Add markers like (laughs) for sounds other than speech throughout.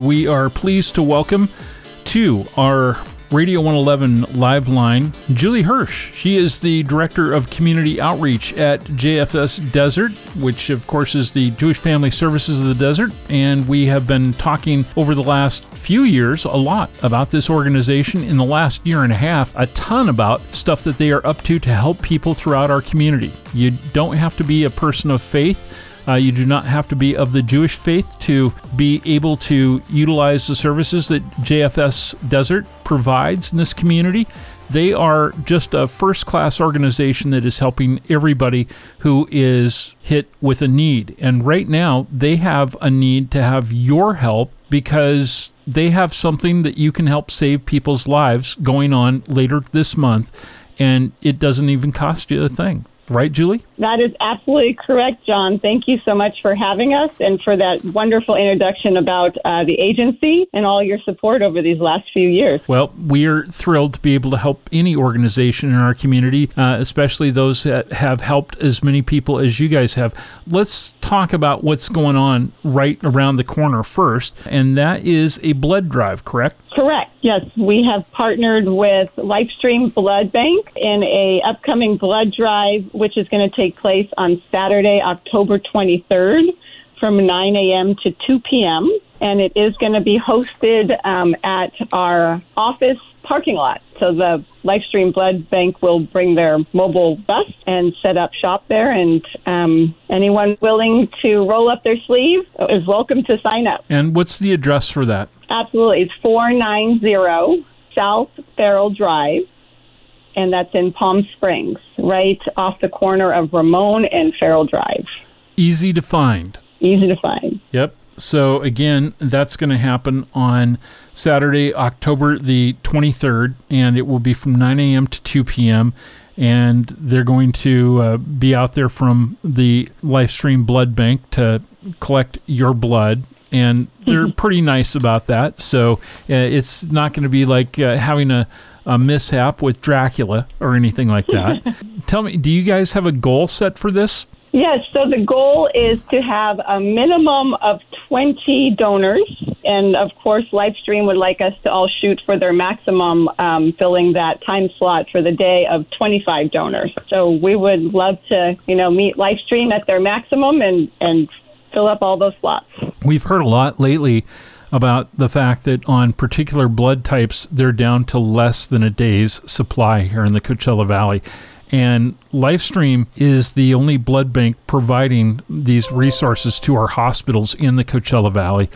We are pleased to welcome to our Radio 111 live line Julie Hirsch. She is the Director of Community Outreach at JFS Desert, which, of course, is the Jewish Family Services of the Desert. And we have been talking over the last few years a lot about this organization. In the last year and a half, a ton about stuff that they are up to to help people throughout our community. You don't have to be a person of faith uh, you do not have to be of the Jewish faith to be able to utilize the services that JFS Desert provides in this community. They are just a first class organization that is helping everybody who is hit with a need. And right now, they have a need to have your help because they have something that you can help save people's lives going on later this month. And it doesn't even cost you a thing. Right, Julie? That is absolutely correct, John. Thank you so much for having us and for that wonderful introduction about uh, the agency and all your support over these last few years. Well, we're thrilled to be able to help any organization in our community, uh, especially those that have helped as many people as you guys have. Let's talk about what's going on right around the corner first, and that is a blood drive, correct? Correct. Yes, we have partnered with Lifestream Blood Bank in a upcoming blood drive, which is going to take place on Saturday, October 23rd, from 9 a.m. to 2 p.m. And it is going to be hosted um, at our office parking lot. So the Lifestream Blood Bank will bring their mobile bus and set up shop there, and um, anyone willing to roll up their sleeve is welcome to sign up. And what's the address for that? Absolutely. It's 490 South Farrell Drive, and that's in Palm Springs, right off the corner of Ramon and Farrell Drive. Easy to find. Easy to find. Yep. So, again, that's going to happen on Saturday, October the 23rd, and it will be from 9 a.m. to 2 p.m. And they're going to uh, be out there from the Lifestream Blood Bank to collect your blood and they're pretty nice about that. So uh, it's not going to be like uh, having a, a mishap with Dracula or anything like that. (laughs) Tell me, do you guys have a goal set for this? Yes, so the goal is to have a minimum of 20 donors. And of course, Lifestream would like us to all shoot for their maximum, um, filling that time slot for the day of 25 donors. So we would love to, you know, meet Lifestream at their maximum and, and fill up all those slots. We've heard a lot lately about the fact that on particular blood types, they're down to less than a day's supply here in the Coachella Valley. And Lifestream is the only blood bank providing these resources to our hospitals in the Coachella Valley.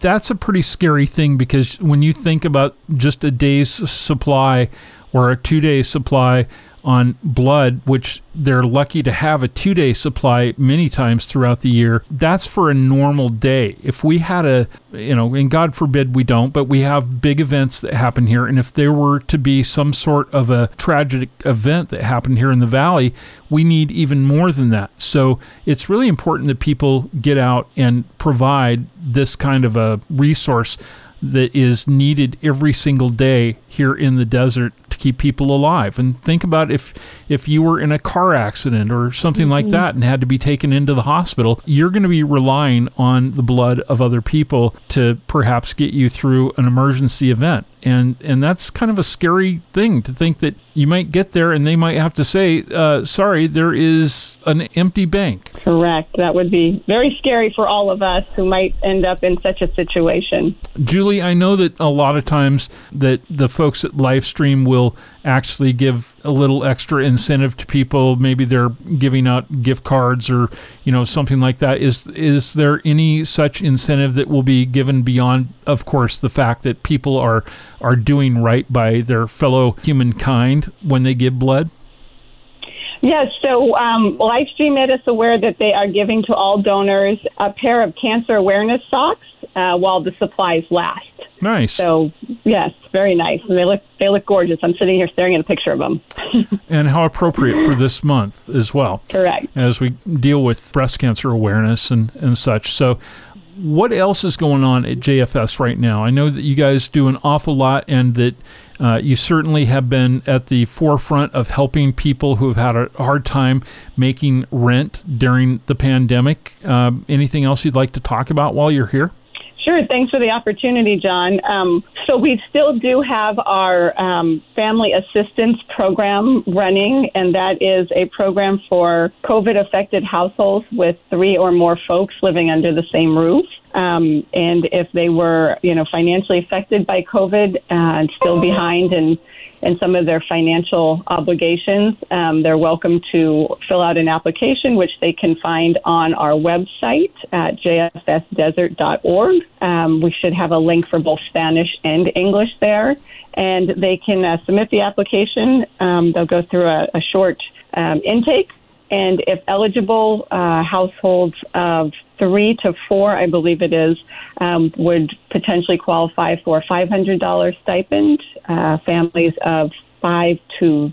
That's a pretty scary thing because when you think about just a day's supply or a two day supply on blood, which they're lucky to have a two day supply many times throughout the year. That's for a normal day. If we had a, you know, and God forbid we don't, but we have big events that happen here. And if there were to be some sort of a tragic event that happened here in the valley, we need even more than that. So it's really important that people get out and provide this kind of a resource that is needed every single day here in the desert to keep people alive. And think about if if you were in a car accident or something mm-hmm. like that and had to be taken into the hospital, you're going to be relying on the blood of other people to perhaps get you through an emergency event. And and that's kind of a scary thing to think that you might get there and they might have to say, uh, "Sorry, there is an empty bank." Correct. That would be very scary for all of us who might end up in such a situation. Julie, I know that a lot of times that the folks at Lifestream will actually give a little extra incentive to people. Maybe they're giving out gift cards or you know something like that. Is is there any such incentive that will be given beyond, of course, the fact that people are are doing right by their fellow humankind when they give blood? Yes, so um, Lifestream made us aware that they are giving to all donors a pair of cancer awareness socks uh, while the supplies last. Nice. So yes, very nice. And they look they look gorgeous. I'm sitting here staring at a picture of them. (laughs) and how appropriate for this month as well. Correct. As we deal with breast cancer awareness and, and such. So what else is going on at JFS right now? I know that you guys do an awful lot and that uh, you certainly have been at the forefront of helping people who have had a hard time making rent during the pandemic. Uh, anything else you'd like to talk about while you're here? Sure. Thanks for the opportunity, John. Um, so we still do have our um, family assistance program running, and that is a program for COVID-affected households with three or more folks living under the same roof. Um, and if they were, you know, financially affected by COVID and still behind in, in some of their financial obligations, um, they're welcome to fill out an application, which they can find on our website at jfsdesert.org. Um, we should have a link for both Spanish and English there. And they can uh, submit the application. Um, they'll go through a, a short um, intake and if eligible, uh, households of three to four, I believe it is, um, would potentially qualify for a $500 stipend. Uh, families of five to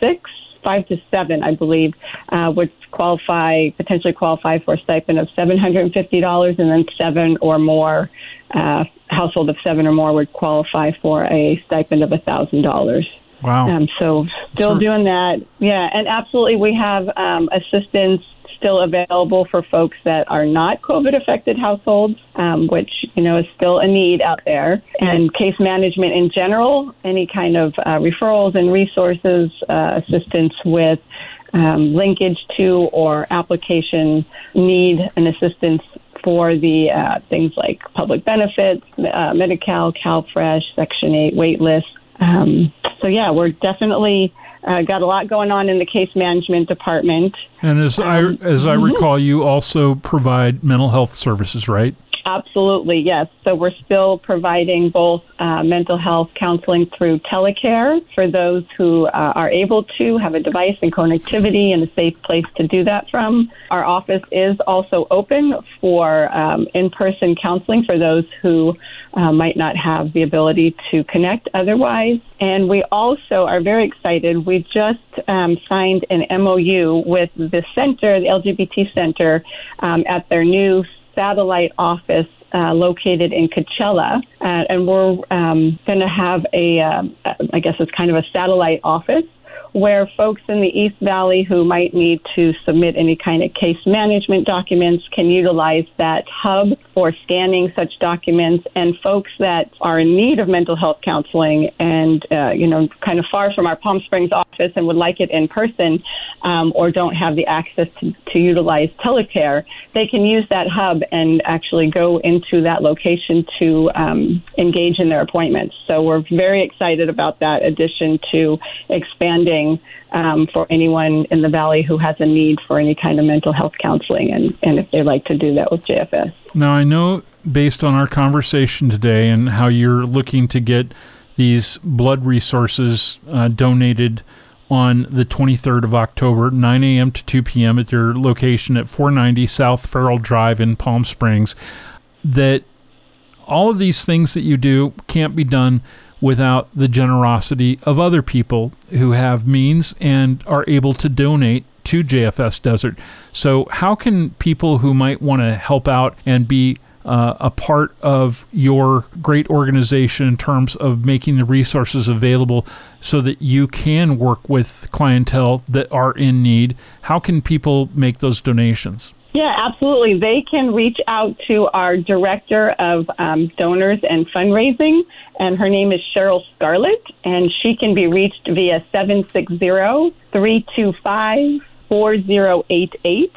six, five to seven, I believe, uh, would qualify, potentially qualify for a stipend of $750, and then seven or more, uh, household of seven or more would qualify for a stipend of $1,000. Wow. Um, so still doing that. Yeah, and absolutely, we have um, assistance still available for folks that are not COVID affected households, um, which you know is still a need out there. And case management in general, any kind of uh, referrals and resources, uh, assistance with. Um, linkage to or application need and assistance for the uh, things like public benefits, uh, Medi-Cal, CalFresh, Section 8 wait list, um, so yeah, we're definitely uh, got a lot going on in the case management department. And as um, I as I mm-hmm. recall, you also provide mental health services, right? Absolutely, yes. So we're still providing both uh, mental health counseling through telecare for those who uh, are able to have a device and connectivity and a safe place to do that from. Our office is also open for um, in person counseling for those who uh, might not have the ability to connect otherwise. And we also are very excited. We just um, signed an MOU with the center, the LGBT Center, um, at their new satellite office uh, located in Coachella, uh, and we're um, going to have a, uh, I guess it's kind of a satellite office where folks in the East Valley who might need to submit any kind of case management documents can utilize that hub for scanning such documents, and folks that are in need of mental health counseling and, uh, you know, kind of far from our Palm Springs office and would like it in person um, or don't have the access to, to utilize telecare, they can use that hub and actually go into that location to um, engage in their appointments. So we're very excited about that addition to expanding um, for anyone in the valley who has a need for any kind of mental health counseling and, and if they like to do that with JFS. Now, I know based on our conversation today and how you're looking to get these blood resources uh, donated on the 23rd of October, 9 a.m. to 2 p.m. at your location at 490 South Farrell Drive in Palm Springs, that all of these things that you do can't be done without the generosity of other people who have means and are able to donate to JFS Desert. So, how can people who might want to help out and be uh, a part of your great organization in terms of making the resources available so that you can work with clientele that are in need? How can people make those donations? Yeah, absolutely. They can reach out to our director of um, donors and fundraising, and her name is Cheryl Scarlett, and she can be reached via 760 325 4088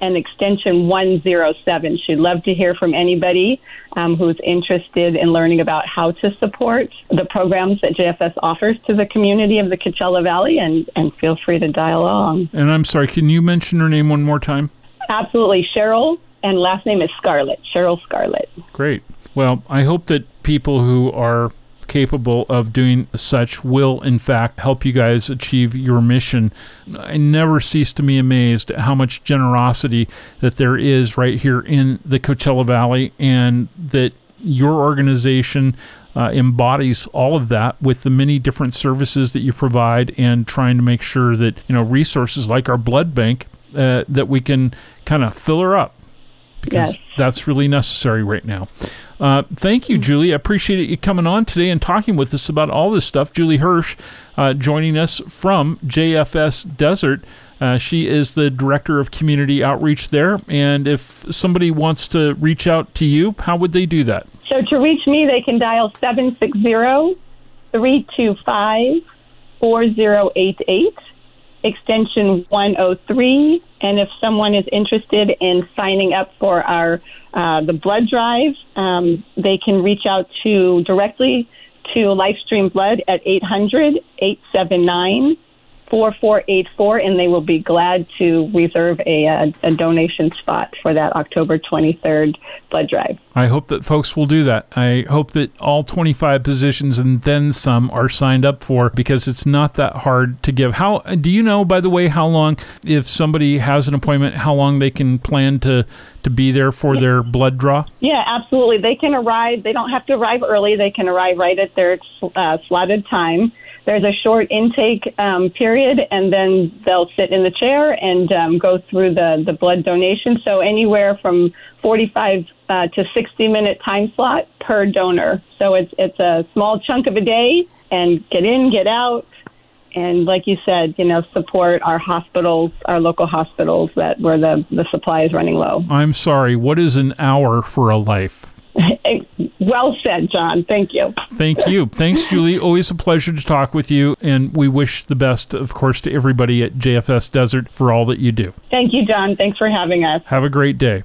and extension 107. She'd love to hear from anybody um, who's interested in learning about how to support the programs that JFS offers to the community of the Coachella Valley, and, and feel free to dial along. And I'm sorry, can you mention her name one more time? Absolutely. Cheryl, and last name is Scarlett. Cheryl Scarlett. Great. Well, I hope that people who are capable of doing such will, in fact, help you guys achieve your mission. I never cease to be amazed at how much generosity that there is right here in the Coachella Valley, and that your organization uh, embodies all of that with the many different services that you provide and trying to make sure that you know resources like our blood bank uh, that we can kind of fill her up because yes. that's really necessary right now. Uh, thank you, Julie. I appreciate you coming on today and talking with us about all this stuff. Julie Hirsch uh, joining us from JFS Desert. Uh, she is the director of community outreach there. And if somebody wants to reach out to you, how would they do that? So to reach me, they can dial 760 325 4088, extension 103. And if someone is interested in signing up for our uh, the blood drive, um, they can reach out to directly to Lifestream Blood at 800 879 4484, and they will be glad to reserve a, a, a, donation spot for that October 23rd blood drive. I hope that folks will do that. I hope that all 25 positions and then some are signed up for because it's not that hard to give. How do you know, by the way, how long, if somebody has an appointment, how long they can plan to, to be there for their blood draw? Yeah, absolutely. They can arrive, they don't have to arrive early, they can arrive right at their uh, slotted time there's a short intake um, period, and then they'll sit in the chair and um, go through the, the blood donation. So anywhere from 45 uh, to 60 minute time slot per donor. So it's it's a small chunk of a day, and get in, get out, and like you said, you know, support our hospitals, our local hospitals that where the the supply is running low. I'm sorry. What is an hour for a life? Well said, John. Thank you. Thank you. Thanks, Julie. Always a pleasure to talk with you. And we wish the best, of course, to everybody at JFS Desert for all that you do. Thank you, John. Thanks for having us. Have a great day.